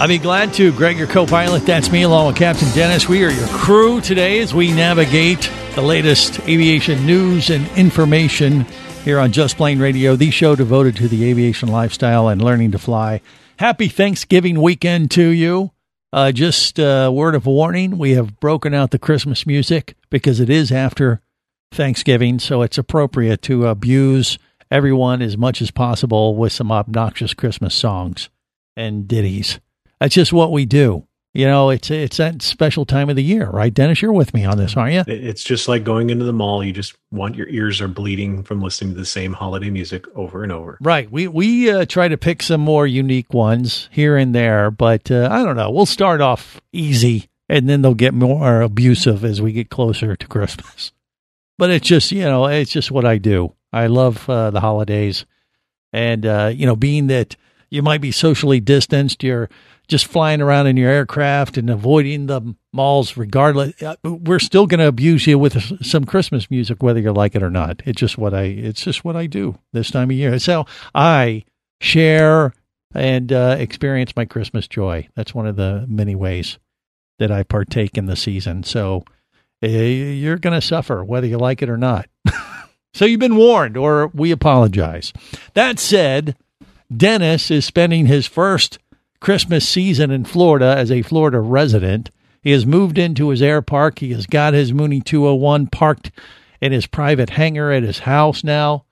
I'd be glad to. Greg, your co pilot. That's me, along with Captain Dennis. We are your crew today as we navigate the latest aviation news and information here on Just Plane Radio, the show devoted to the aviation lifestyle and learning to fly. Happy Thanksgiving weekend to you. Uh, just a word of warning we have broken out the Christmas music because it is after Thanksgiving, so it's appropriate to abuse everyone as much as possible with some obnoxious Christmas songs and ditties. That's just what we do. You know, it's it's that special time of the year, right? Dennis, you're with me on this, aren't you? It's just like going into the mall. You just want your ears are bleeding from listening to the same holiday music over and over. Right. We we uh, try to pick some more unique ones here and there, but uh, I don't know. We'll start off easy, and then they'll get more abusive as we get closer to Christmas. But it's just you know, it's just what I do. I love uh, the holidays, and uh, you know, being that you might be socially distanced, you're just flying around in your aircraft and avoiding the malls regardless. Uh, we're still going to abuse you with some christmas music whether you like it or not. It's just what i it's just what i do this time of year. How i share and uh, experience my christmas joy. That's one of the many ways that i partake in the season. So uh, you're going to suffer whether you like it or not. So you've been warned or we apologize. That said dennis is spending his first Christmas season in Florida as a Florida resident. He has moved into his air park. He has got his Mooney 201 parked in his private hangar at his house now.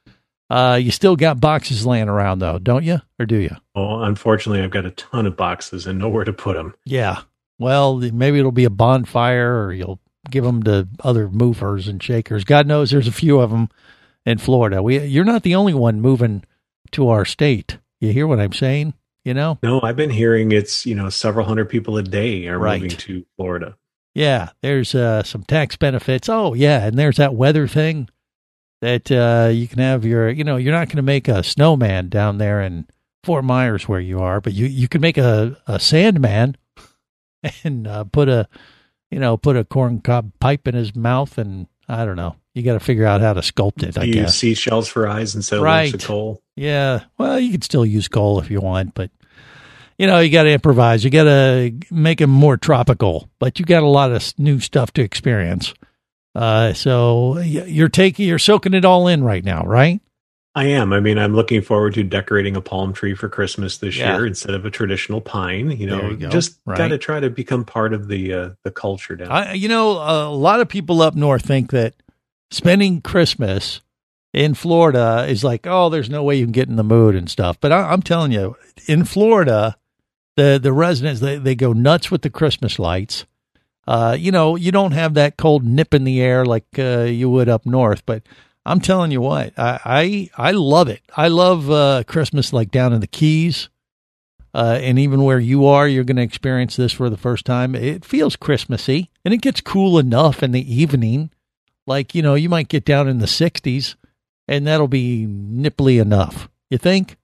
Uh, you still got boxes laying around though, don't you? Or do you? Oh, unfortunately, I've got a ton of boxes and nowhere to put them. Yeah. Well, maybe it'll be a bonfire or you'll give them to other movers and shakers. God knows there's a few of them in Florida. We, you're not the only one moving to our state. You hear what I'm saying? You know? No, I've been hearing it's you know several hundred people a day are Right. moving to Florida. Yeah, there's uh, some tax benefits. Oh, yeah, and there's that weather thing that uh, you can have your, you know, you're not going to make a snowman down there in Fort Myers where you are, but you you can make a a sandman and uh, put a, you know, put a corn cob pipe in his mouth, and I don't know. You got to figure out how to sculpt it. I you guess. use seashells for eyes instead of Right. of coal. Yeah. Well, you could still use coal if you want, but you know, you got to improvise. You got to make them more tropical, but you got a lot of new stuff to experience. Uh, so you're taking, you're soaking it all in right now, right? I am. I mean, I'm looking forward to decorating a palm tree for Christmas this Yeah. year instead of a traditional pine. You know, you go. just Right. got to try to become part of the uh, the culture down. I, you know, a lot of people up north think that spending Christmas in Florida is like, oh, there's no way you can get in the mood and stuff. But I, I'm telling you, in Florida, the the residents they, they go nuts with the Christmas lights. Uh, you know, you don't have that cold nip in the air like uh, you would up north, but I'm telling you what, I I, I love it. I love uh, Christmas like down in the Keys. Uh, and even where you are, you're going to experience this for the first time. It feels Christmassy, and it gets cool enough in the evening. Like you know, you might get down in the 60s, and that'll be nipply enough. You think?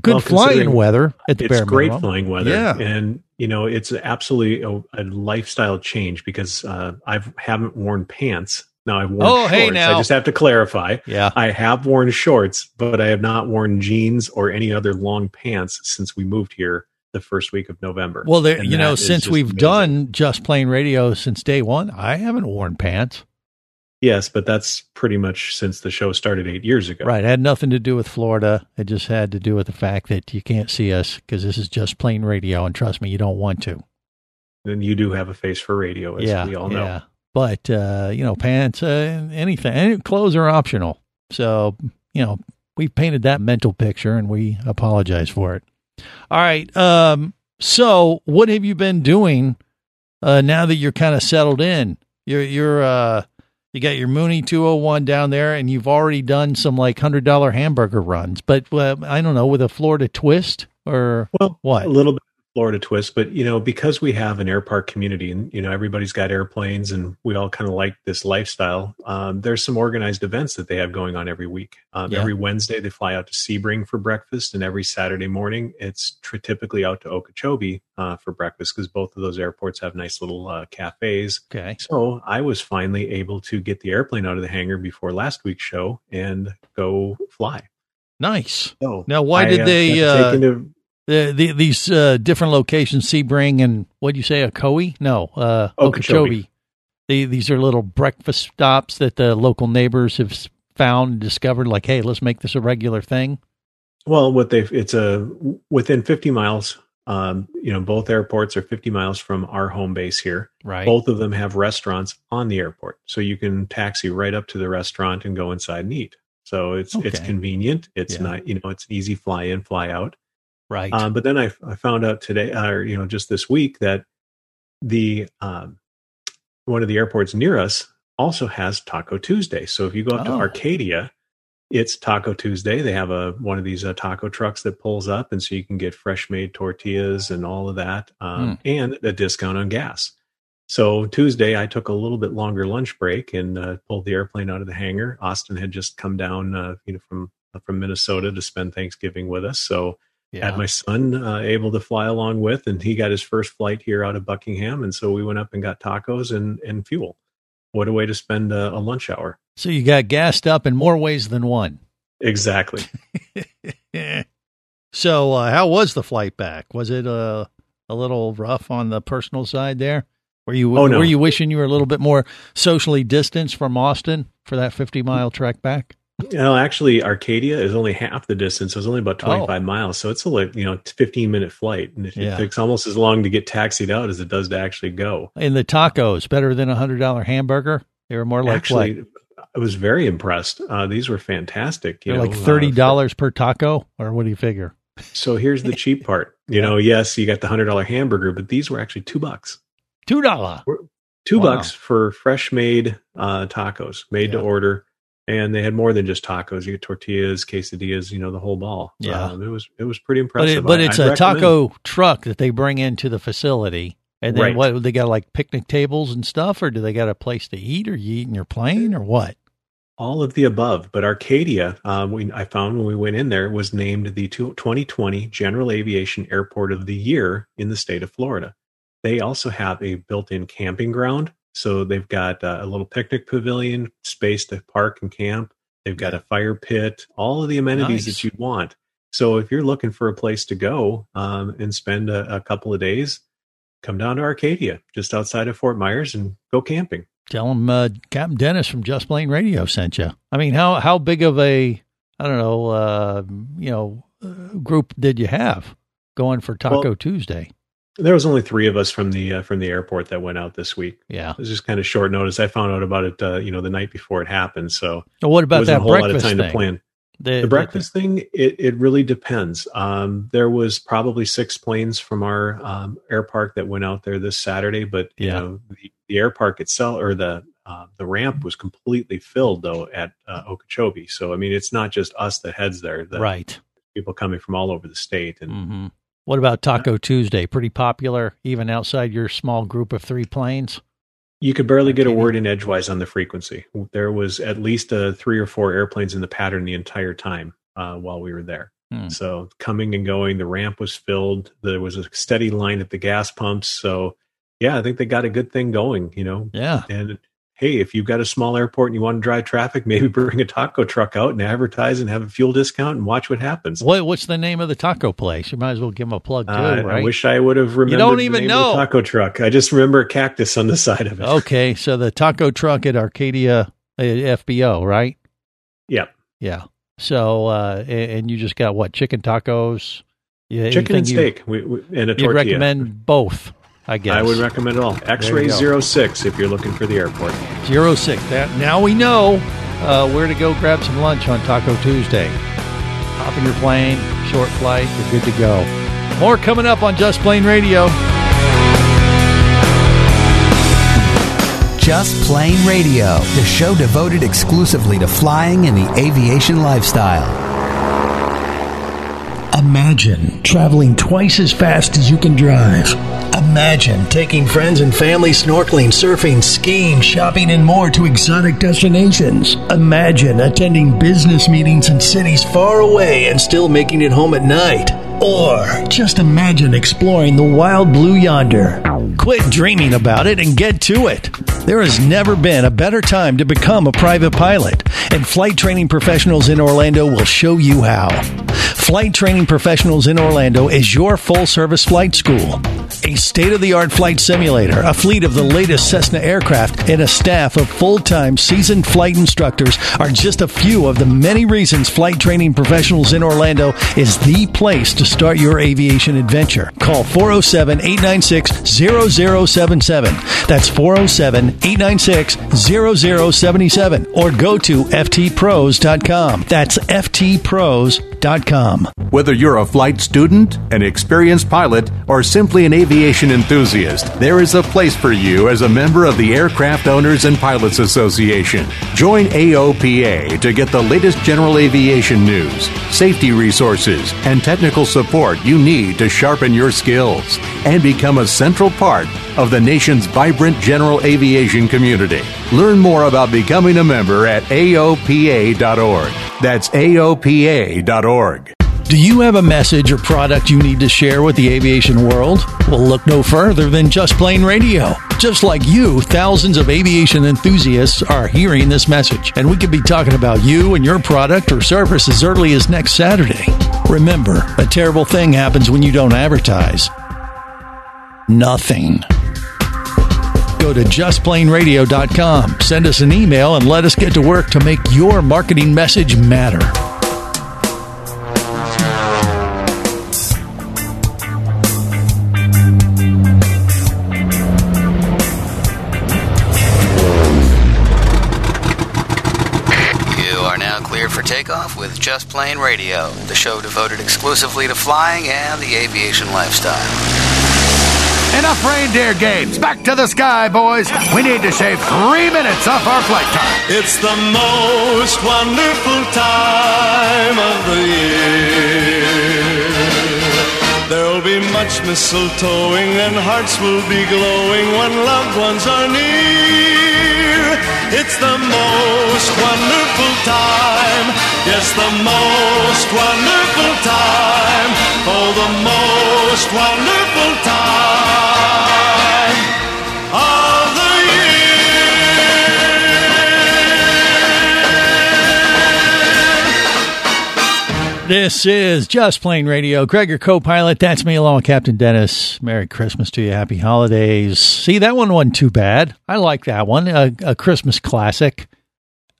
Good Well, flying weather at the it's bare great minimum. flying weather, Yeah. and you know it's absolutely a, a lifestyle change because uh, I haven't worn pants. Now I've worn Oh, shorts. hey, now. I just have to clarify. Yeah. I have worn shorts, but I have not worn jeans or any other long pants since we moved here the first week of November. Well, there, you know, since we've amazing. done just plane radio since day one, I haven't worn pants. Yes, but that's pretty much since the show started eight years ago. Right. It had nothing to do with Florida. It just had to do with the fact that you can't see us because this is just plane radio. And trust me, you don't want to. Then you do have a face for radio, as yeah. we all know. Yeah. But, uh, you know, pants, uh, anything, any clothes are optional. So, you know, we've painted that mental picture and we apologize for it. All right. Um, so what have you been doing, uh, now that you're kind of settled in? You're, you're, uh, you got your Mooney 201 down there and you've already done some like $100 hamburger runs, but uh, I don't know, with a Florida twist or Well, what? a little bit Florida twist, but you know, because we have an air park community and you know everybody's got airplanes and we all kind of like this lifestyle, um, there's some organized events that they have going on every week. Um, Yeah. Every Wednesday they fly out to Sebring for breakfast, and every Saturday morning it's typically out to Okeechobee uh, for breakfast because both of those airports have nice little uh, cafes. Okay. So I was finally able to get the airplane out of the hangar before last week's show and go fly. Nice. So Now, why I, did uh, they, uh, The, the, these uh, different locations, Sebring and what do you say, Ocoee? No, uh, Okeechobee. Okeechobee. They, these are little breakfast stops that the local neighbors have found and discovered. Like, hey, let's make this a regular thing. Well, what they it's a within 50 miles. Um, you know, both airports are 50 miles from our home base here. Right. Both of them have restaurants on the airport, so you can taxi right up to the restaurant and go inside and eat. So it's it's convenient. It's Yeah. not you know it's an easy fly in fly out. Right. Um, but then I, I found out today, or you know, just this week that the um, one of the airports near us also has Taco Tuesday. So if you go up to Oh. Arcadia, it's Taco Tuesday. They have a one of these uh, taco trucks that pulls up, and so you can get fresh made tortillas and all of that, um, and a discount on gas. So Tuesday, I took a little bit longer lunch break and uh, pulled the airplane out of the hangar. Austin had just come down, uh, you know, from from Minnesota to spend Thanksgiving with us. So yeah. had my son uh, able to fly along with, and he got his first flight here out of Buckingham, and so we went up and got tacos and and fuel. What a way to spend a, a lunch hour! so you got gassed up in more ways than one. Exactly. so uh, how was the flight back? Was it uh, a little rough on the personal side there? Were you Oh, no. were you wishing you were a little bit more socially distanced from Austin for that fifty mile trek back? Know, actually, Arcadia is only half the distance. It was only about Oh. 25 miles. So it's a like, you know, 15 minute flight. And it, Yeah. takes almost as long to get taxied out as it does to actually go. And the tacos better than a hundred dollar hamburger. They were more like actually, what? I was very impressed. Uh, these were fantastic. You They're know, like uh, thirty for- dollars per taco, or what do you figure? so here's the cheap part. You know, yes, you got the $100 hamburger, but these were actually two bucks. Two dollar. two Wow. bucks for fresh made uh, tacos made to order and they had more than just tacos you get tortillas quesadillas you know the whole ball Yeah. um, it was it was pretty But impressive it, but I- it's I'd a recommend- taco truck that they bring into the facility. And then Right. what they got like picnic tables and stuff, or do they got a place to eat, or you eat in your plane, or what? all of the above but arcadia uh, we, i found when we went in there was named the 2020 general aviation airport of the year in the state of florida they also have a built-in camping ground so they've got uh, a little picnic pavilion space to park and camp they've got a fire pit all of the amenities Nice. that you'd want so if you're looking for a place to go um, and spend a, a couple of days come down to arcadia just outside of fort myers and go camping Tell them uh, Captain Dennis from Just Plane Radio sent you. I mean, how how big of a I don't know, uh, you know, uh, group did you have going for Taco Well- Tuesday? There was only three of us from the uh, from the airport that went out this week Yeah. It was just kind of short notice. I found out about it, uh, you know, the night before it happened. So So what about that a whole lot of breakfast time thing? to plan. The, The breakfast thing, it, it really depends. Um, there was probably six planes from our um, air park that went out there this Saturday, but you Yeah. know, the, the air park itself or the uh, the ramp was completely filled though at uh, Okeechobee. So I mean, it's not just us that heads there. The right. people coming from all over the state, and hmm What about Taco Tuesday? Pretty popular, even outside your small group of three planes. You could barely get a word in edgewise on the frequency. There was at least uh, three or four airplanes in the pattern the entire time uh, while we were there. Hmm. So coming and going, the ramp was filled. There was a steady line at the gas pumps. So yeah, I think they got a good thing going. You know, Yeah. and hey, if you've got a small airport and you want to drive traffic, maybe bring a taco truck out and advertise and have a fuel discount and watch what happens. What what's the name of the taco place? You might as well give them a plug too, Uh, right? I wish I would have remembered. don't the even name of know. the taco truck. I just remember a cactus on the side of it. okay, so the taco truck at Arcadia uh, FBO, right? Yep. Yeah. So uh and you just got what chicken tacos? Yeah, Chicken and anything you- steak we, we, and a tortilla. You'd tortilla. recommend both, I guess. I would recommend it all. X-ray go. zero six if you're looking for the airport. Zero six. That now we know uh, where to go grab some lunch on Taco Tuesday. Hop in your plane, short flight, you're good to go. More coming up on Just Plane Radio. Just Plane Radio, the show devoted exclusively to flying and the aviation lifestyle. Imagine traveling twice as fast as you can drive. Imagine taking friends and family snorkeling, surfing, skiing, shopping, and more to exotic destinations. Imagine attending business meetings in cities far away and still making it home at night. Or just imagine exploring the wild blue yonder. Quit dreaming about it and get to it. There has never been a better time to become a private pilot, and flight training professionals in Orlando will show you how. Flight Training Professionals in Orlando is your full service flight school. A state of the art flight simulator, a fleet of the latest Cessna aircraft, and a staff of full time seasoned flight instructors are just a few of the many reasons Flight Training Professionals in Orlando is the place to start your aviation adventure. Call 407 896 0077. That's 407 896 0077. Or go to ftpros.com. That's ftpros.com. Whether you're a flight student, an experienced pilot, or simply an aviation enthusiast, there is a place for you as a member of the Aircraft Owners and Pilots Association. Join AOPA to get the latest general aviation news, safety resources, and technical support you need to sharpen your skills and become a central part of the nation's vibrant general aviation community. Learn more about becoming a member at AOPA.org. That's AOPA.org. Do you have a message or product you need to share with the aviation world? Well, look no further than Just Plane Radio. Just like you, thousands of aviation enthusiasts are hearing this message, and we could be talking about you and your product or service as early as next Saturday. Remember, a terrible thing happens when you don't advertise. Nothing. Go to justplaneradio.com, send us an email, and let us get to work to make your marketing message matter. You are now cleared for takeoff with Just Plane Radio, the show devoted exclusively to flying and the aviation lifestyle. Enough reindeer games. Back to the sky, boys. We need to shave three minutes off our flight time. It's the most wonderful time of the year. There'll be much mistletoeing and hearts will be glowing when loved ones are near. It's the most wonderful time. Yes, the most wonderful time. Oh, the most wonderful time This is Just Plane Radio. Greg, your co-pilot. That's me along with Captain Dennis. Merry Christmas to you. Happy holidays. See, that one wasn't too bad. I like that one. A, a Christmas classic.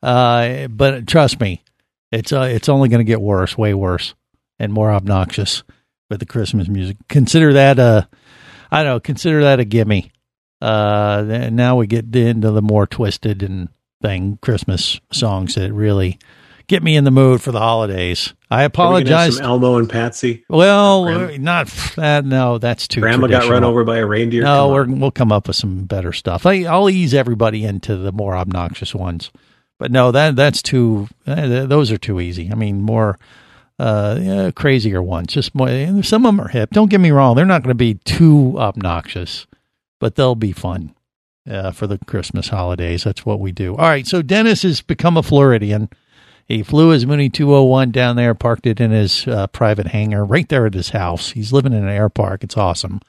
Uh, but trust me, it's uh, it's only going to get worse, way worse, and more obnoxious with the Christmas music. Consider that a, I don't know, consider that a gimme. Uh, now we get into the more twisted and thing Christmas songs that really get me in the mood for the holidays. I Are we gonna have apologize. Elmo and Patsy. Well, Grandma- not that. No, that's too. Grandma got run over by a reindeer. No, we're, we'll come up with some better stuff. I, I'll ease everybody into the more obnoxious ones, but no, that that's too. Uh, those are too easy. I mean, more uh, crazier ones. Just more. Some of them are hip. Don't get me wrong; they're not going to be too obnoxious, but they'll be fun uh, for the Christmas holidays. That's what we do. All right. So Dennis has become a Floridian. He flew his Mooney 201 down there, parked it in his uh, private hangar right there at his house. He's living in an air park. It's awesome.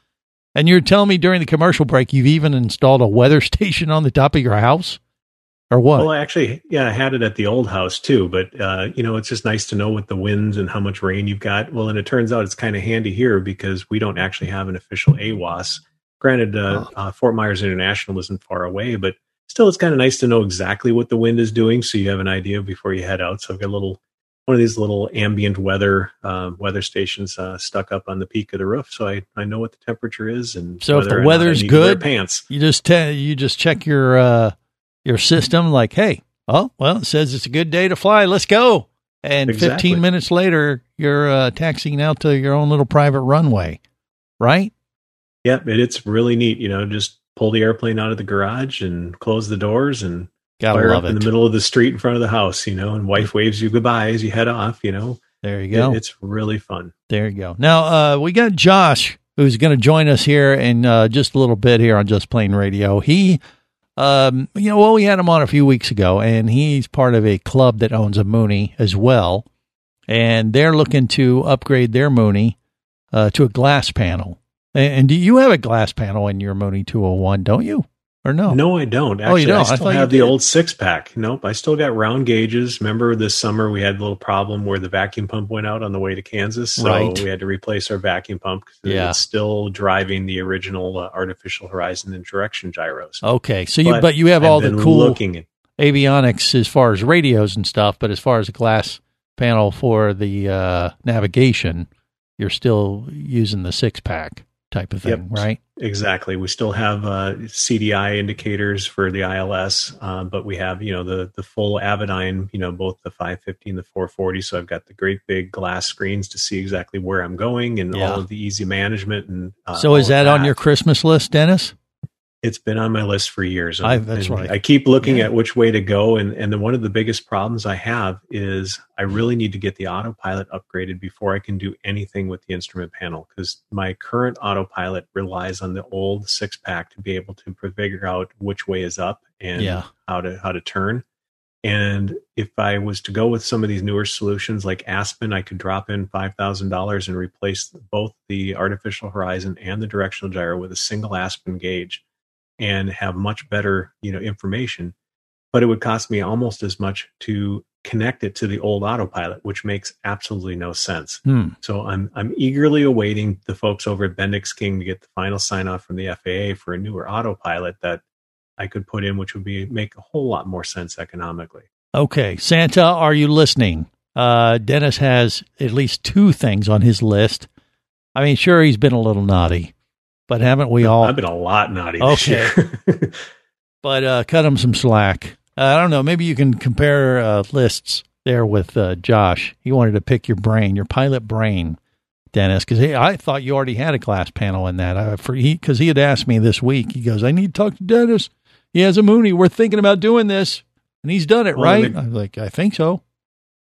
And you're telling me during the commercial break you've even installed a weather station on the top of your house? Or what? Well, actually, yeah, I had it at the old house too, but uh, you know, it's just nice to know what the winds and how much rain you've got. Well, and it turns out it's kind of handy here because we don't actually have an official AWOS. Granted, uh, uh, Fort Myers International isn't far away, but still, it's kind of nice to know exactly what the wind is doing, so you have an idea before you head out. So I've got a little one of these little ambient weather uh, weather stations uh, stuck up on the peak of the roof, so I, I know what the temperature is and So if the weather's need to wear good, pants. you just te- you just check your uh, your system like, hey, oh well, it says it's a good day to fly. Let's go. And Exactly. 15 minutes later, you're uh, taxiing out to your own little private runway, right? Yep, it, it's really neat. You know, just pull the airplane out of the garage and close the doors and Gotta fire up in the middle of the street in front of the house. You know, and wife waves you goodbye as you head off. You know, There you go. It- it's really fun. There you go. Now uh, we got Josh who's going to join us here in uh, just a little bit here on Just Plane Radio. He, um, you know, well, we had him on a few weeks ago, and he's part of a club that owns a Mooney as well, and they're looking to upgrade their Mooney uh, to a glass panel. And, do you have a glass panel in your Mooney 201? Don't you? Or no? No, I don't. Oh, you don't? I I still you have the old six pack. Nope, I still got round gauges. Remember this summer we had a little problem where the vacuum pump went out on the way to Kansas, so Right. we had to replace our vacuum pump because Yeah. it's still driving the original uh, artificial horizon and direction gyros. Okay, so you But but you have all the cool looking at avionics as far as radios and stuff, but as far as a glass panel for the uh, navigation, you're still using the six pack type of thing, Yep. right? Exactly. We still have uh, CDI indicators for the ILS, uh, but we have you know the the full Avidyne, you know both the 550 and the 440. So I've got the great big glass screens to see exactly where I'm going and Yeah. all of the easy management. And uh, so is of that, on your Christmas list, Dennis? It's been on my list for years. I- that's right. I keep looking Yeah. at which way to go, and and the, one of the biggest problems I have is I really need to get the autopilot upgraded before I can do anything with the instrument panel because my current autopilot relies on the old six pack to be able to figure out which way is up and Yeah. how to how to turn. And if I was to go with some of these newer solutions like Aspen, I could drop in five thousand dollars and replace both the artificial horizon and the directional gyro with a single Aspen gauge and have much better, you know, information. But it would cost me almost as much to connect it to the old autopilot, which makes absolutely no sense. Hmm. So I'm I'm eagerly awaiting the folks over at Bendix King to get the final sign off from the FAA for a newer autopilot that I could put in, which would be make a whole lot more sense economically. Okay, Santa, are you listening? Uh, Dennis has at least two things on his list. I mean, sure, he's been a little naughty, but haven't we all? I've been a lot naughty Okay. but uh, cut him some slack. Uh, I don't know. Maybe you can compare uh, lists there with uh, Josh. He wanted to pick your brain, your pilot brain, Dennis, because I thought you already had a glass panel in that. Uh, for he because he had asked me this week. He goes, "I need to talk to Dennis. He has a Mooney. We're thinking about doing this, and he's done it Well, right." the- I was like, "I think so,"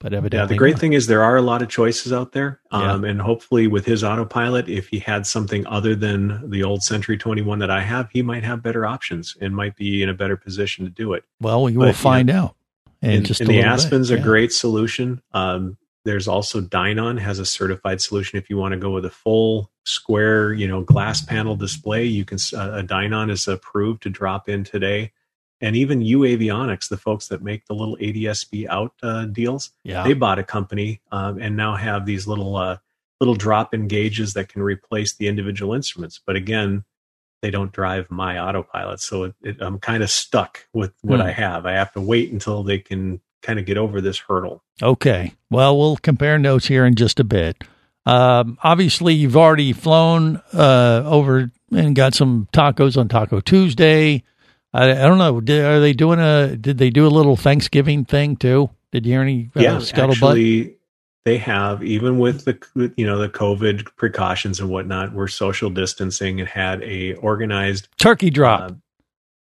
but evidently, Yeah, the great not. thing is there are a lot of choices out there. Yeah. Um, and hopefully, with his autopilot, if he had something other than the old Century 21 that I have, he might have better options and might be in a better position to do it. Well, we But, will yeah, find out. And And, just and the little bit. Aspen's a Yeah. great solution. Um, there's also Dynon has a certified solution. If you want to go with a full square, you know, glass panel display, you can. Uh, a Dynon is approved to drop in today. And even uAvionix, the folks that make the little ADSB out uh, deals, Yeah. they bought a company um, and now have these little uh, little drop-in gauges that can replace the individual instruments. But again, they don't drive my autopilot, so it, it, I'm kind of stuck with what Hmm. I have. I have to wait until they can kind of get over this hurdle. Okay. Well, we'll compare notes here in just a bit. Um, obviously, you've already flown uh, over and got some tacos on Taco Tuesday. I, I don't know. Did, are they doing a? Did they do a little Thanksgiving thing too? Did you hear any uh, yeah, scuttlebutt? actually, they have even with the you know the COVID precautions and whatnot. We're social distancing and had a organized Turkey drop. uh,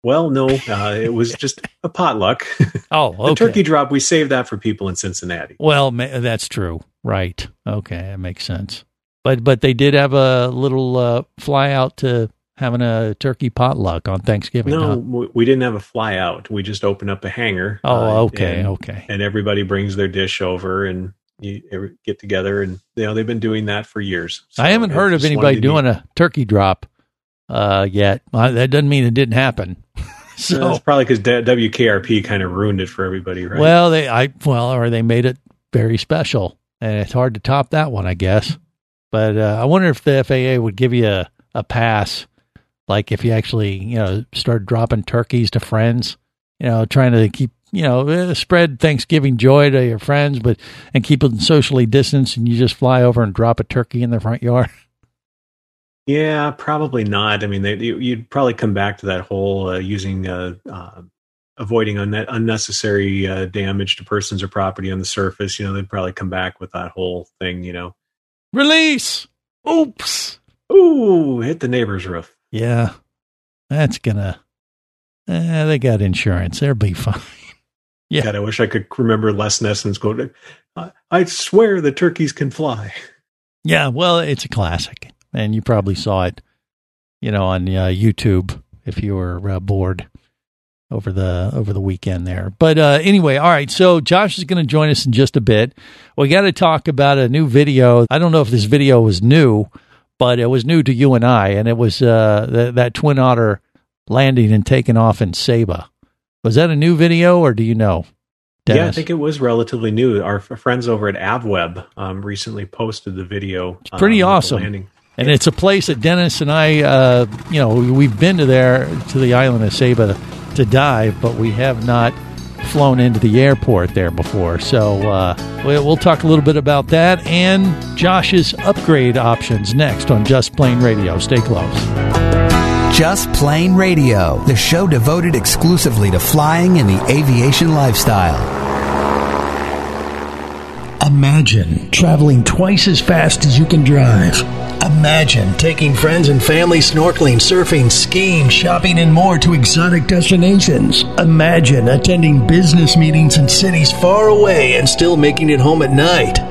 well, no, uh, it was just a potluck. oh, the turkey drop we saved that for people in Cincinnati. Well, ma- that's true. Right. Okay, that makes sense. But but they did have a little uh, fly out to having a turkey potluck on Thanksgiving. No, huh? we didn't have a fly out. We just opened up a hangar. Oh, uh, okay, and, okay. And everybody brings their dish over, and you get together, and you know they've been doing that for years. So I haven't heard of anybody doing be- a turkey drop uh, yet. Uh, that doesn't mean it didn't happen. so, No, probably because WKRP kind of ruined it for everybody, right? well, they I well, or they made it very special, and it's hard to top that one, I guess. But uh, I wonder if the FAA would give you a, a pass, like if you actually you know start dropping turkeys to friends, you know, trying to keep you know uh, spread Thanksgiving joy to your friends, but and keep them socially distanced, and you just fly over and drop a turkey in their front yard. Yeah, probably not. I mean, they, you, you'd probably come back to that whole uh, using uh, uh, avoiding unne- unnecessary uh, damage to persons or property on the surface. You know, they'd probably come back with that whole thing. You know, Release. Oops. ooh, hit the neighbor's roof. Yeah, that's gonna. Eh, they got insurance. They'll be fine. Yeah. God, I wish I could remember Les Nessman's quote. I, I swear the turkeys can fly. Yeah, well, it's a classic, and you probably saw it, you know, on uh, YouTube if you were uh, bored over the over the weekend there. But uh, anyway, all right. So Josh is going to join us in just a bit. We got to talk about a new video. I don't know if this video was new, but it was new to you and I, and it was uh, th- that twin otter landing and taking off in Saba. Was that a new video, or do you know? Yeah, I think it was relatively new. Our f- friends over at AvWeb um, recently posted the video. It's pretty awesome. And it's a place that Dennis and I, uh, you know, we've been to there to the island of Saba to dive, but we have not flown into the airport there before. So uh, we- we'll talk a little bit about that and Josh's upgrade options next on Just Plane Radio. Stay close. Just Plane Radio, the show devoted exclusively to flying and the aviation lifestyle. Imagine traveling twice as fast as you can drive. Imagine taking friends and family snorkeling, surfing, skiing, shopping, and more to exotic destinations. Imagine attending business meetings in cities far away and still making it home at night.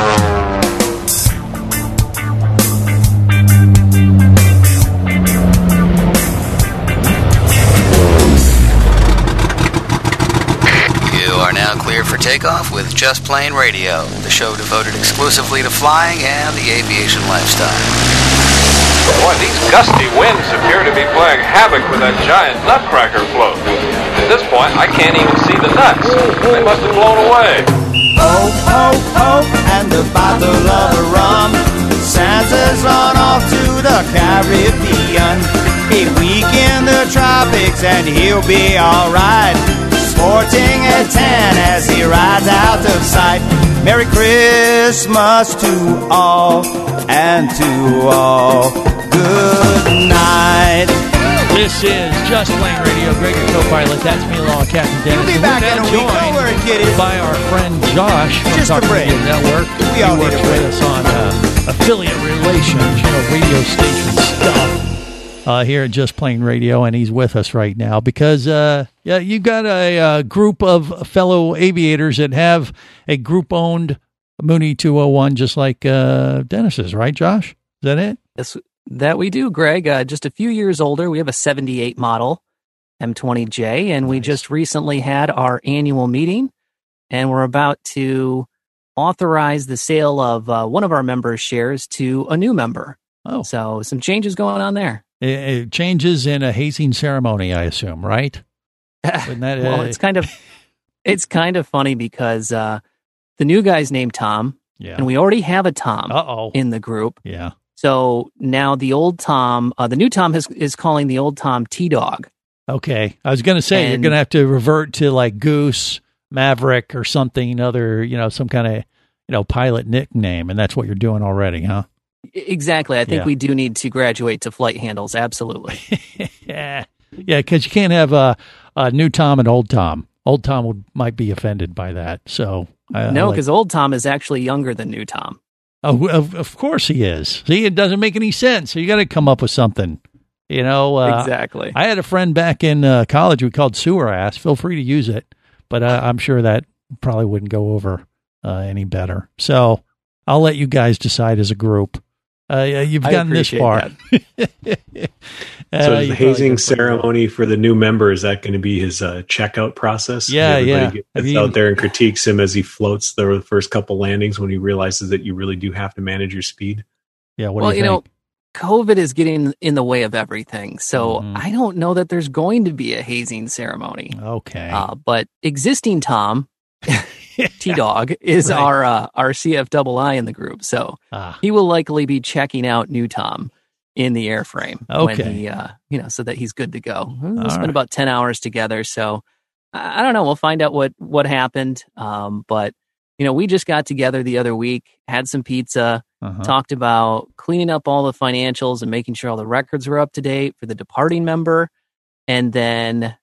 takeoff with Just Plane Radio, the show devoted exclusively to flying and the aviation lifestyle. Boy, these gusty winds appear to be playing havoc with that giant nutcracker float. At this point, I can't even see the nuts. They must have blown away. Ho, ho, ho, and a bottle of rum. Santa's run off to the Caribbean. A week in the tropics and he'll be alright. Sporting a tan as he rides out of sight. Merry Christmas to all and to all. Good night. This is Just Plane Radio. Greg, your co-pilot. That's me along Captain Dennis. You'll be back in a week. Don't worry, kiddies. By our friend Josh from Just Talk. Radio Network. We he all need works with us on uh, affiliate relations, you know, radio station stuff. Uh, here at Just Plane Radio, and he's with us right now because, uh, yeah, you've got a, uh group of fellow aviators that have a group-owned Mooney 201, just like uh, Dennis's, right, Josh? Is that it? Yes, that we do, Greg. Uh, just a few years older. We have a 78 model M20J, and we just recently had our annual meeting, and we're about to authorize the sale of uh, one of our members' shares to a new member. Oh. So some changes going on there. It, changes in a hazing ceremony, I assume, right? That, well, uh, it's kind of it's kind of funny because uh, the new guy's named Tom, Yeah. and we already have a Tom Uh-oh. in the group. Yeah. So now the old Tom, uh, the new Tom has, is calling the old Tom T Dog. Okay. I was going to say, you're going to have to revert to like Goose, Maverick, or something other, you know, some kind of, you know, pilot nickname. And that's what you're doing already, huh? Exactly. I think Yeah. we do need to graduate to flight handles. Absolutely. yeah. Yeah. Because you can't have a, a new Tom and old Tom. Old Tom would, might be offended by that. So, I, no, like- because old Tom is actually younger than new Tom. Oh, of, of course he is. See, it doesn't make any sense. So you got to come up with something. You know, uh, Exactly. I had a friend back in uh, college we called sewer ass. Feel free to use it, but uh, I'm sure that probably wouldn't go over uh, any better. So I'll let you guys decide as a group. Uh, yeah, you've I gotten this appreciate far. So Uh, is you the hazing could put it up. ceremony for the new member is that going to be his uh, checkout process? Yeah, Everybody yeah. Gets Have you- out there and critiques him as he floats the first couple landings when he realizes that you really do have to manage your speed. Yeah. What well, do you, you, know, think? COVID is getting in the way of everything. So Mhm. I don't know that there's going to be a hazing ceremony. okay. Uh, but existing Tom T Dog is Right. our uh, our CF double I in the group, so Ah. he will likely be checking out new Tom in the airframe. when Okay. he, uh, you know, so that he's good to go. We'll All spend right. about ten hours together, so I, I don't know. We'll find out what what happened. Um, but you know, we just got together the other week, had some pizza, Uh-huh. talked about cleaning up all the financials and making sure all the records were up to date for the departing member, and then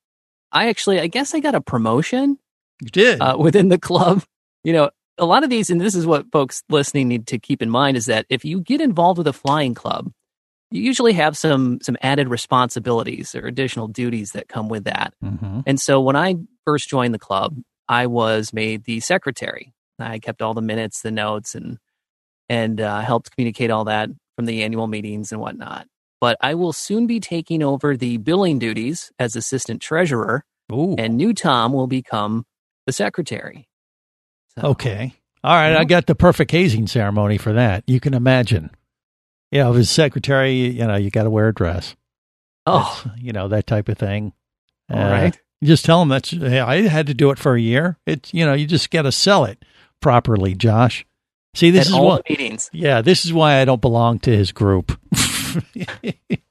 I actually, I guess, I got a promotion You did. uh, within the club. You know, a lot of these, and this is what folks listening need to keep in mind, is that if you get involved with a flying club, you usually have some some added responsibilities or additional duties that come with that. Mhm. And so when I first joined the club, I was made the secretary. I kept all the minutes, the notes, and and uh, helped communicate all that from the annual meetings and whatnot. But I will soon be taking over the billing duties as assistant treasurer, Ooh. and new Tom will become the secretary. Okay. All right. I got the perfect hazing ceremony for that. You can imagine. You know, if his secretary, you know, you got to wear a dress. Oh, That's, you know, that type of thing. All uh, right. You just tell him that's, hey, I had to do it for a year. It's, you know, you just got to sell it properly, Josh. See, this At is all what, the meetings. yeah, this is why I don't belong to his group.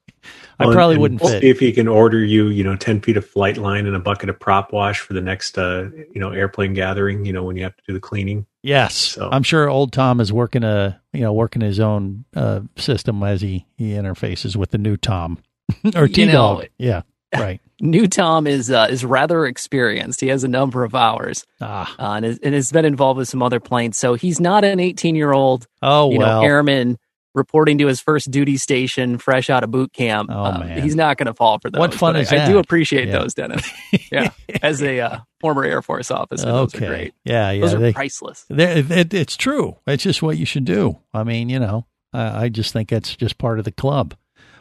I Well, probably and wouldn't see fit. if he can order you, you know, ten feet of flight line and a bucket of prop wash for the next, uh, you know, airplane gathering. You know, when you have to do the cleaning. Yes, I'm sure old Tom is working a you know working his own uh, system as he he interfaces with the new Tom or You T Dog. Yeah, right. New Tom is uh, is rather experienced. He has a number of hours, ah. uh, and, is, and has been involved with some other planes. So he's not an 18 year old, Oh you well. know, airman reporting to his first duty station, fresh out of boot camp. Oh, Uh, man. He's not going to fall for those. What fun is I, I do appreciate Yeah. those, Dennis. yeah, as a uh, former Air Force officer, those okay. are great. Yeah, yeah. those are they- priceless. it, it's true. It's just what you should do. I mean, you know, I, I just think that's just part of the club.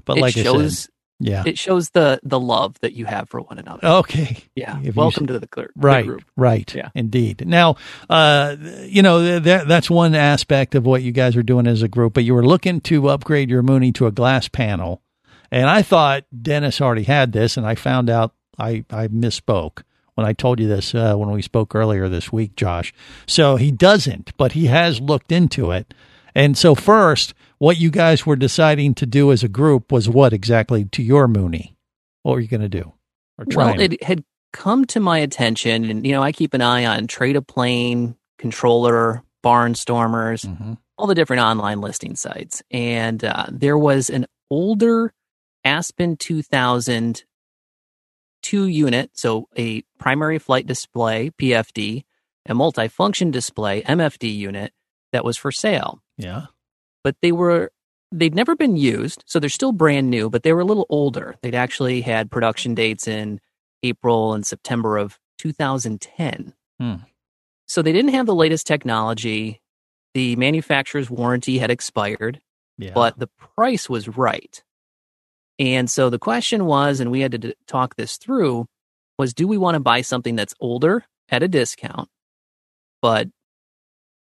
But it like I said, yeah. it shows the the love that you have for one another. Okay. Yeah. If Welcome to the, clear, the right group. right Yeah. indeed now uh you know that that's one aspect of what you guys are doing as a group but you were looking to upgrade your mooney to a glass panel and i thought dennis already had this and i found out i i misspoke when i told you this uh, when we spoke earlier this week josh so he doesn't but he has looked into it and so first what you guys were deciding to do as a group was what exactly to your mooney? What were you going to do? Or Well, it had come to my attention, and you know, I keep an eye on Trade a Plane, Controller, Barnstormers, Mm-hmm. all the different online listing sites, and uh, there was an older Aspen 2000 two unit, so a primary flight display (PFD), a multifunction display (MFD) unit that was for sale. Yeah. But they were they'd never been used so they're still brand new but they were a little older. They'd actually had production dates in april and september of 2010 Hmm. so they didn't have the latest technology. The manufacturer's warranty had expired Yeah. but the price was right. And so the question was and we had to d- talk this through was do we want to buy something that's older at a discount but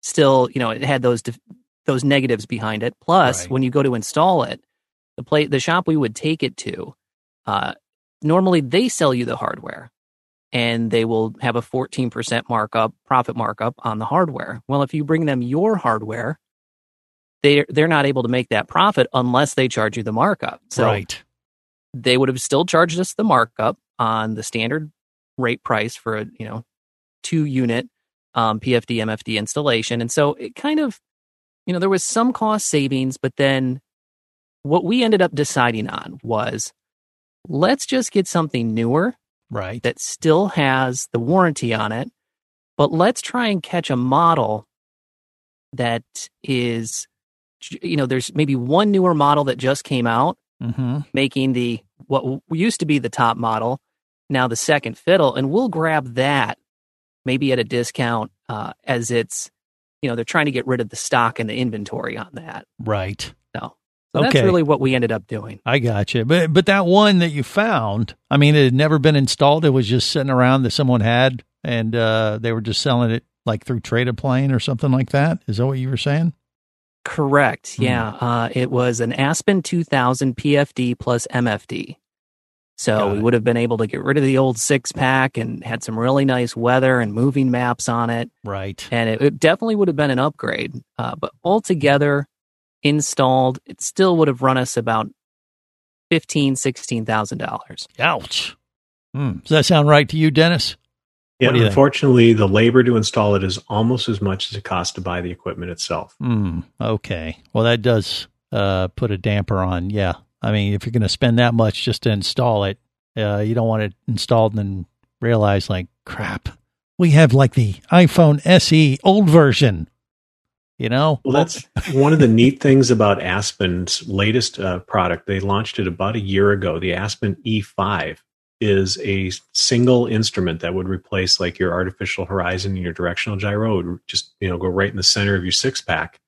still you know it had those def- those negatives behind it. Plus Right. when you go to install it the play the shop we would take it to uh normally they sell you the hardware and they will have a 14% markup profit markup on the hardware. Well if you bring them your hardware they they're not able to make that profit unless they charge you the markup. So right. they would have still charged us the markup on the standard rate price for a you know two unit um, PFD MFD installation, and so it kind of you know there was some cost savings, but then what we ended up deciding on was let's just get something newer right that still has the warranty on it, but let's try and catch a model that is you know there's maybe one newer model that just came out mm-hmm. making the what used to be the top model now the second fiddle and we'll grab that maybe at a discount uh, as it's you know they're trying to get rid of the stock and the inventory on that right so, so that's really what we ended up doing I got you. But but that one that you found, I mean, it had never been installed. It was just sitting around that someone had, and uh, they were just selling it like through Trade a Plane or something like that. Is that what you were saying? correct yeah uh, it was an aspen 2000 pfd plus mfd So we would have been able to get rid of the old six pack and had some really nice weather and moving maps on it. Right. And it, it definitely would have been an upgrade. Uh, but altogether, installed, it still would have run us about fifteen, sixteen thousand dollars. Ouch. Hmm. Does that sound right to you, Dennis? Yeah, What do you think? unfortunately, the labor to install it is almost as much as it costs to buy the equipment itself. Hmm. Okay. Well, that does uh, put a damper on. Yeah. I mean, if you're going to spend that much just to install it, uh, you don't want it installed and then realize, like, crap, we have like the iPhone SE old version. You know? Well, that's one of the neat things about Aspen's latest uh, product. They launched it about a year ago. The Aspen E5 is a single instrument that would replace like your artificial horizon and your directional gyro. It would just you know go right in the center of your six pack.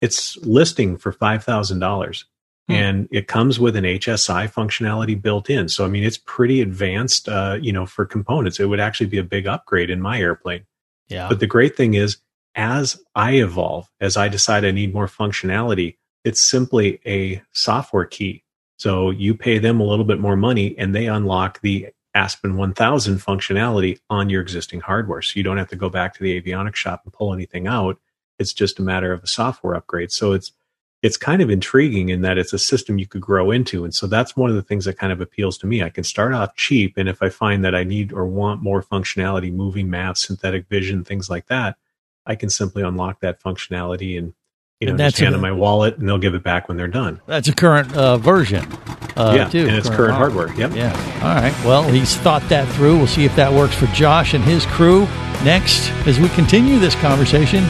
It's listing for five thousand dollars, Hmm. and it comes with an HSI functionality built in. So I mean, it's pretty advanced. Uh, you know, for components, it would actually be a big upgrade in my airplane. Yeah. But the great thing is, as I evolve, as I decide I need more functionality, it's simply a software key. So you pay them a little bit more money and they unlock the Aspen 1000 functionality on your existing hardware. So you don't have to go back to the avionics shop and pull anything out. It's just a matter of a software upgrade. So it's it's kind of intriguing in that it's a system you could grow into. And so that's one of the things that kind of appeals to me. I can start off cheap. And if I find that I need or want more functionality, moving map, synthetic vision, things like that, I can simply unlock that functionality and, you know, And just that's hand a- them my wallet and they'll give it back when they're done. That's a current uh, version. Uh, Yeah, too. and it's current hardware. Yep. Yeah. All right. Well, he's thought that through. We'll see if that works for Josh and his crew next as we continue this conversation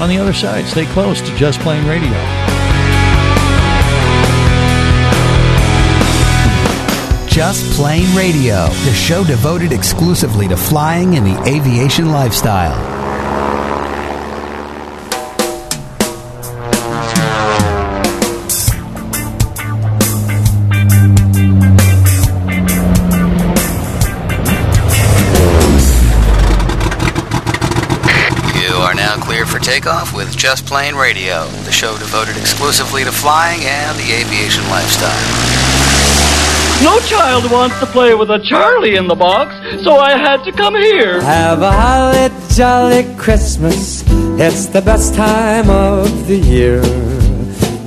on the other side. Stay close to Just Plane Radio. Just Plane Radio, the show devoted exclusively to flying and the aviation lifestyle. You are now cleared for takeoff with Just Plane Radio, the show devoted exclusively to flying and the aviation lifestyle. No child wants to play with a Charlie in the box, so I had to come here. Have a holly jolly Christmas. It's the best time of the year.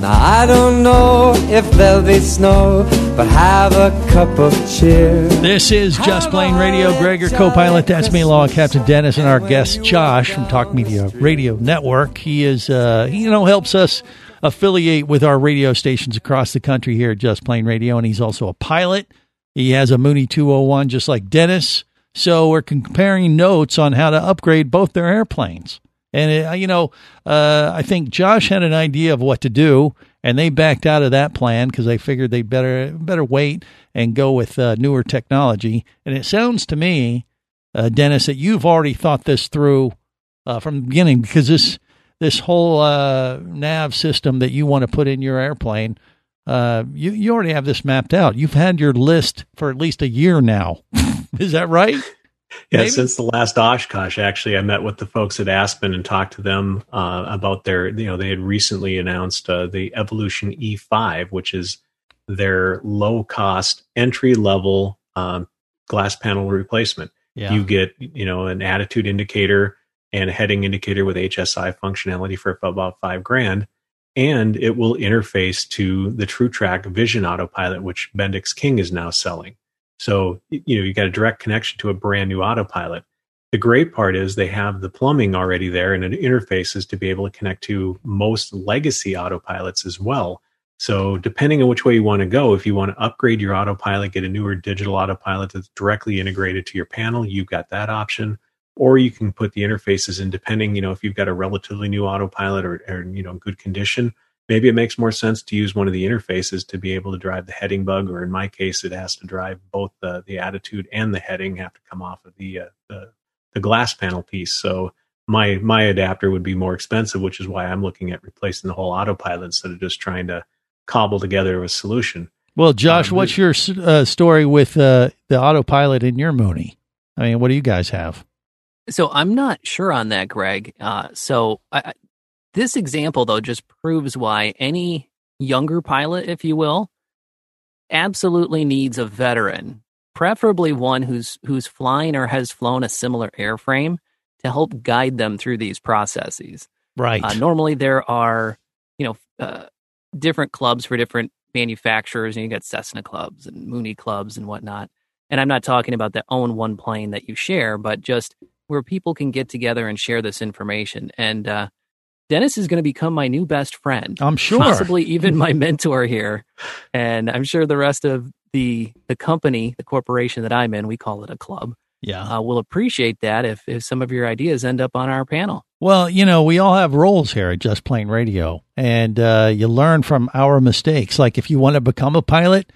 Now I don't know if there'll be snow, but have a cup of cheer. This is Just Plane Radio. Greg, your co-pilot, that's me, along with Captain Dennis, and our guest Josh from Talk Media Radio Network. He is, uh, he, you know, helps us affiliate with our radio stations across the country here at Just Plane Radio, and he's also a pilot. He has a Mooney 201, just like Dennis. So we're comparing notes on how to upgrade both their airplanes. And uh, you know, uh, I think Josh had an idea of what to do, and they backed out of that plan because they figured they better better wait and go with uh, newer technology. And it sounds to me, uh, Dennis, that you've already thought this through uh, from the beginning because this this whole uh, nav system that you want to put in your airplane, uh, you you already have this mapped out. You've had your list for at least a year now. Is that right? Yeah, Maybe? since the last Oshkosh, actually, I met with the folks at Aspen and talked to them uh, about their, you know, they had recently announced uh, the Evolution E5, which is their low cost entry level um, glass panel replacement. Yeah. You get, you know, an attitude indicator and a heading indicator with HSI functionality for about five grand. And it will interface to the TruTrak Vision Autopilot, which Bendix King is now selling. So, you know, you got a direct connection to a brand new autopilot. The great part is they have the plumbing already there and it interfaces to be able to connect to most legacy autopilots as well. So, depending on which way you want to go, if you want to upgrade your autopilot, get a newer digital autopilot that's directly integrated to your panel, you've got that option. Or you can put the interfaces in, depending, you know, if you've got a relatively new autopilot or, or you know, good condition, maybe it makes more sense to use one of the interfaces to be able to drive the heading bug, or in my case, it has to drive both the, the attitude and the heading have to come off of the, uh, the the glass panel piece. So my my adapter would be more expensive, which is why I'm looking at replacing the whole autopilot instead of just trying to cobble together a solution. Well, Josh, Um, what's your uh, story with uh, the autopilot in your Mooney? I mean, what do you guys have? So I'm not sure on that, Greg. Uh, so I, this example though just proves why any younger pilot, if you will, absolutely needs a veteran, preferably one who's who's flying or has flown a similar airframe to help guide them through these processes. Right. Uh, normally, there are you know uh, different clubs for different manufacturers, and you got Cessna clubs and Mooney clubs and whatnot. And I'm not talking about the own one plane that you share, but just where people can get together and share this information. And uh, Dennis is going to become my new best friend. I'm sure. Possibly even my mentor here. And I'm sure the rest of the the company, the corporation that I'm in, we call it a club. Yeah. Uh, will appreciate that if, if some of your ideas end up on our panel. Well, you know, we all have roles here at Just Plane Radio, and uh, you learn from our mistakes. Like if you want to become a pilot,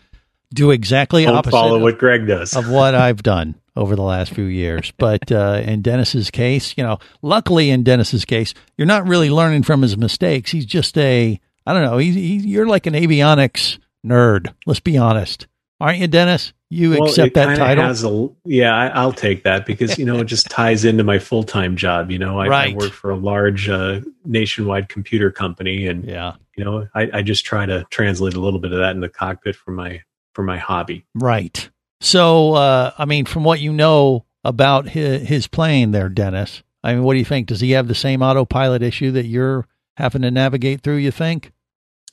do exactly Don't opposite follow of, what Greg does. of what I've done over the last few years. But uh, in Dennis's case, you know, luckily in Dennis's case, you're not really learning from his mistakes. He's just a, I don't know, he's, he's you're like an avionics nerd. Let's be honest, aren't you, Dennis? You Well, accept that title? A, yeah, I, I'll take that because you know it just ties into my full time job. You know, I, Right. I work for a large uh, nationwide computer company, and yeah, you know, I, I just try to translate a little bit of that in the cockpit for my for my hobby. Right. So, uh, I mean, from what you know about his, his plane there, Dennis, I mean, what do you think? Does he have the same autopilot issue that you're having to navigate through, you think?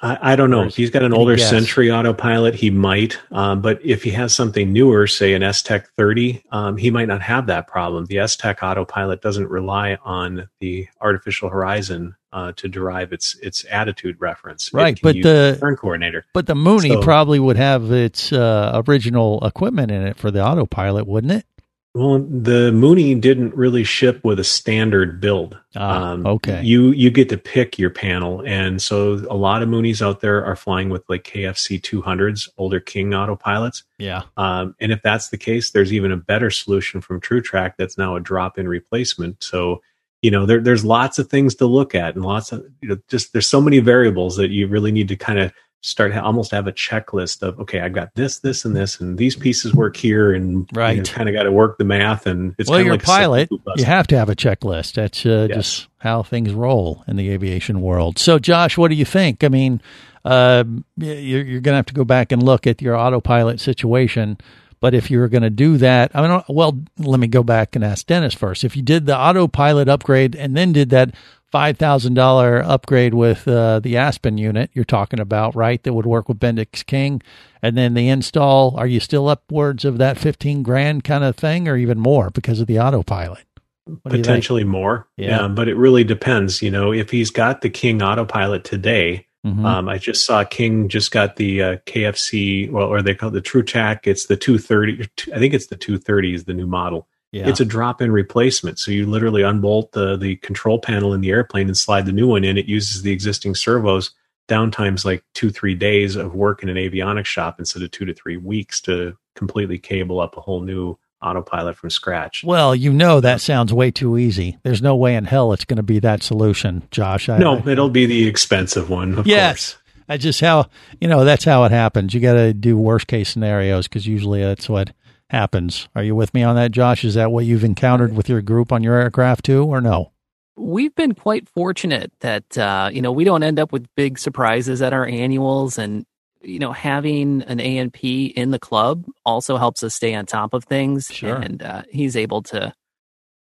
I, I don't know if he's got an older guess? Century autopilot, he might. Um, but if he has something newer, say an S-TEC 30, um, he might not have that problem. The S-TEC autopilot doesn't rely on the artificial horizon uh, to derive its its attitude reference. Right, but the- turn coordinator. But the Mooney So- probably would have its uh, original equipment in it for the autopilot, wouldn't it? Well, the Mooney didn't really ship with a standard build. Ah, Um, okay. You you get to pick your panel, and so a lot of Moonies out there are flying with like KFC 200s, older King autopilots. Yeah. Um, and if that's the case, there's even a better solution from TruTrak that's now a drop-in replacement. So, you know, there, there's lots of things to look at, and lots of you know, just there's so many variables that you really need to kind of start almost have a checklist of okay, I've got this, this, and this, and these pieces work here, and Right. kind of got to work the math, and it's well, kind you're of like a pilot. You have to have a checklist. That's uh, Yes. just how things roll in the aviation world. So, Josh, what do you think? I mean, uh, you're, you're going to have to go back and look at your autopilot situation. But if you're going to do that, I mean, well, let me go back and ask Dennis first. If you did the autopilot upgrade and then did that five thousand dollar upgrade with uh, the Aspen unit you're talking about, right? That would work with Bendix King, and then the install. Are you still upwards of that fifteen grand kind of thing, or even more because of the autopilot? What do you think? potentially more. Yeah. Yeah. but it really depends. You know, if he's got the King autopilot today, Mhm. um, I just saw King just got the uh, KFC, well, or they call it the TruTrak. It's the 230. I think it's the 230 is the new model. Yeah. It's a drop-in replacement. So you literally unbolt the the control panel in the airplane and slide the new one in. It uses the existing servos. Downtime's like two three days of work in an avionics shop instead of two to three weeks to completely cable up a whole new autopilot from scratch. Well, you know that sounds way too easy. There's no way in hell it's going to be that solution, Josh. I, No, it'll be the expensive one, of yes, course. that's just how you know that's how it happens. You got to do worst case scenarios because usually that's what happens. Are you with me on that, Josh? Is that what you've encountered with your group on your aircraft too, or no? We've been quite fortunate that uh, you know we don't end up with big surprises at our annuals, and you know having an A&P in the club also helps us stay on top of things. Sure. and uh, he's able to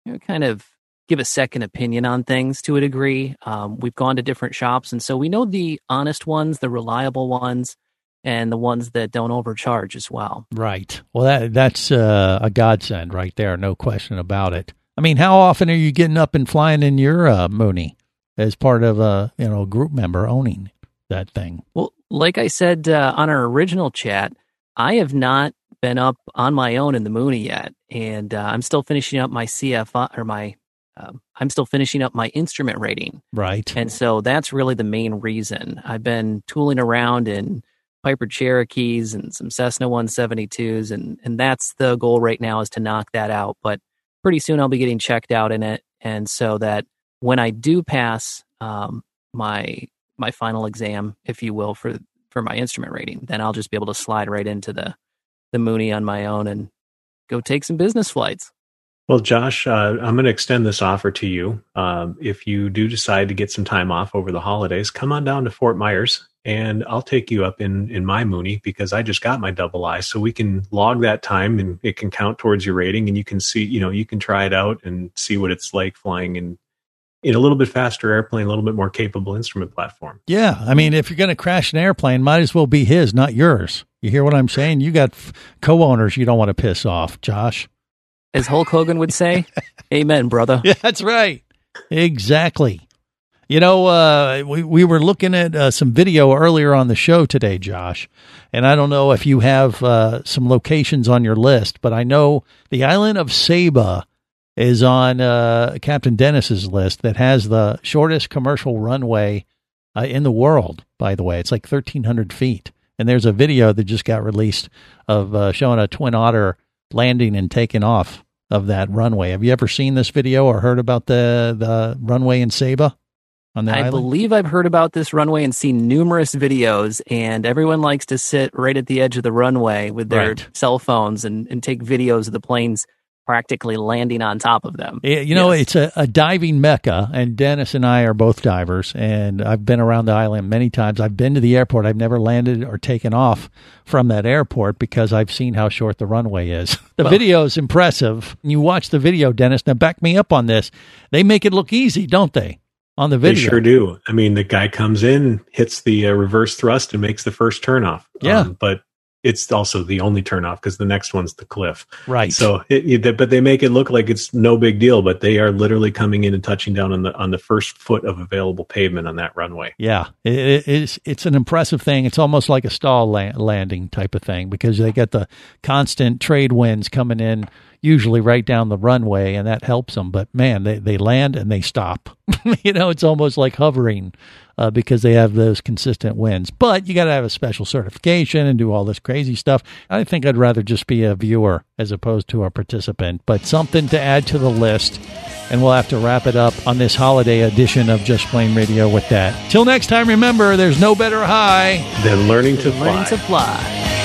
you know, kind of give a second opinion on things to a degree. Um, we've gone to different shops, and so we know the honest ones, the reliable ones, and the ones that don't overcharge as well. Right. Well, that that's uh, a godsend right there, no question about it. I mean, how often are you getting up and flying in your uh, Mooney as part of a you know group member owning that thing? Well, like I said uh, on our original chat, I have not been up on my own in the Mooney yet, and uh, I'm still finishing up my CFI or my. Um, I'm still finishing up my instrument rating, Right. and so that's really the main reason. I've been tooling around in Piper Cherokees and some Cessna 172s, and and that's the goal right now is to knock that out. But pretty soon I'll be getting checked out in it, and so that when I do pass um, my my final exam, if you will, for for my instrument rating, then I'll just be able to slide right into the the Mooney on my own and go take some business flights. Well, Josh, uh, I'm going to extend this offer to you. Um, if you do decide to get some time off over the holidays, come on down to Fort Myers and I'll take you up in in my Mooney because I just got my double I, so we can log that time and it can count towards your rating, and you can see, you know, you can try it out and see what it's like flying in in a little bit faster airplane, a little bit more capable instrument platform. Yeah, I mean, if you're going to crash an airplane, might as well be his, not yours. You hear what I'm saying? You got co-owners you don't want to piss off, Josh. As Hulk Hogan would say, "Amen, brother." Yeah, that's right. Exactly. You know, uh, we we were looking at uh, some video earlier on the show today, Josh, and I don't know if you have uh, some locations on your list, but I know the island of Saba is on uh, Captain Dennis's list that has the shortest commercial runway uh, in the world. By the way, it's like thirteen hundred feet, and there's a video that just got released of uh, showing a twin otter landing and taking off of that runway. Have you ever seen this video or heard about the the runway in Saba? On the I island? believe I've heard about this runway and seen numerous videos, and everyone likes to sit right at the edge of the runway with their Right. cell phones and, and take videos of the planes practically landing on top of them. Yeah, you know, it's a, a diving mecca, and Dennis and I are both divers, and I've been around the island many times. I've been to the airport. I've never landed or taken off from that airport because I've seen how short the runway is. The Well- video is impressive. You watch the video, Dennis. Now, back me up on this. They make it look easy, don't they? On the video. They sure do. I mean, the guy comes in, hits the uh, reverse thrust, and makes the first turnoff. Yeah. Um, but it's also the only turnoff because the next one's the cliff. Right. So, it, it, but they make it look like it's no big deal, but they are literally coming in and touching down on the on the first foot of available pavement on that runway. Yeah, it, it- it's it's an impressive thing. It's almost like a stall la- landing type of thing because they get the constant trade winds coming in, usually right down the runway, and that helps them. But man, they they land and they stop. you know, it's almost like hovering uh, because they have those consistent winds. But you got to have a special certification and do all this crazy stuff. I think I'd rather just be a viewer as opposed to a participant. But something to add to the list. And we'll have to wrap it up on this holiday edition of Just Plane Radio with that. Till next time, remember, there's no better high than learning to fly. Learning to fly.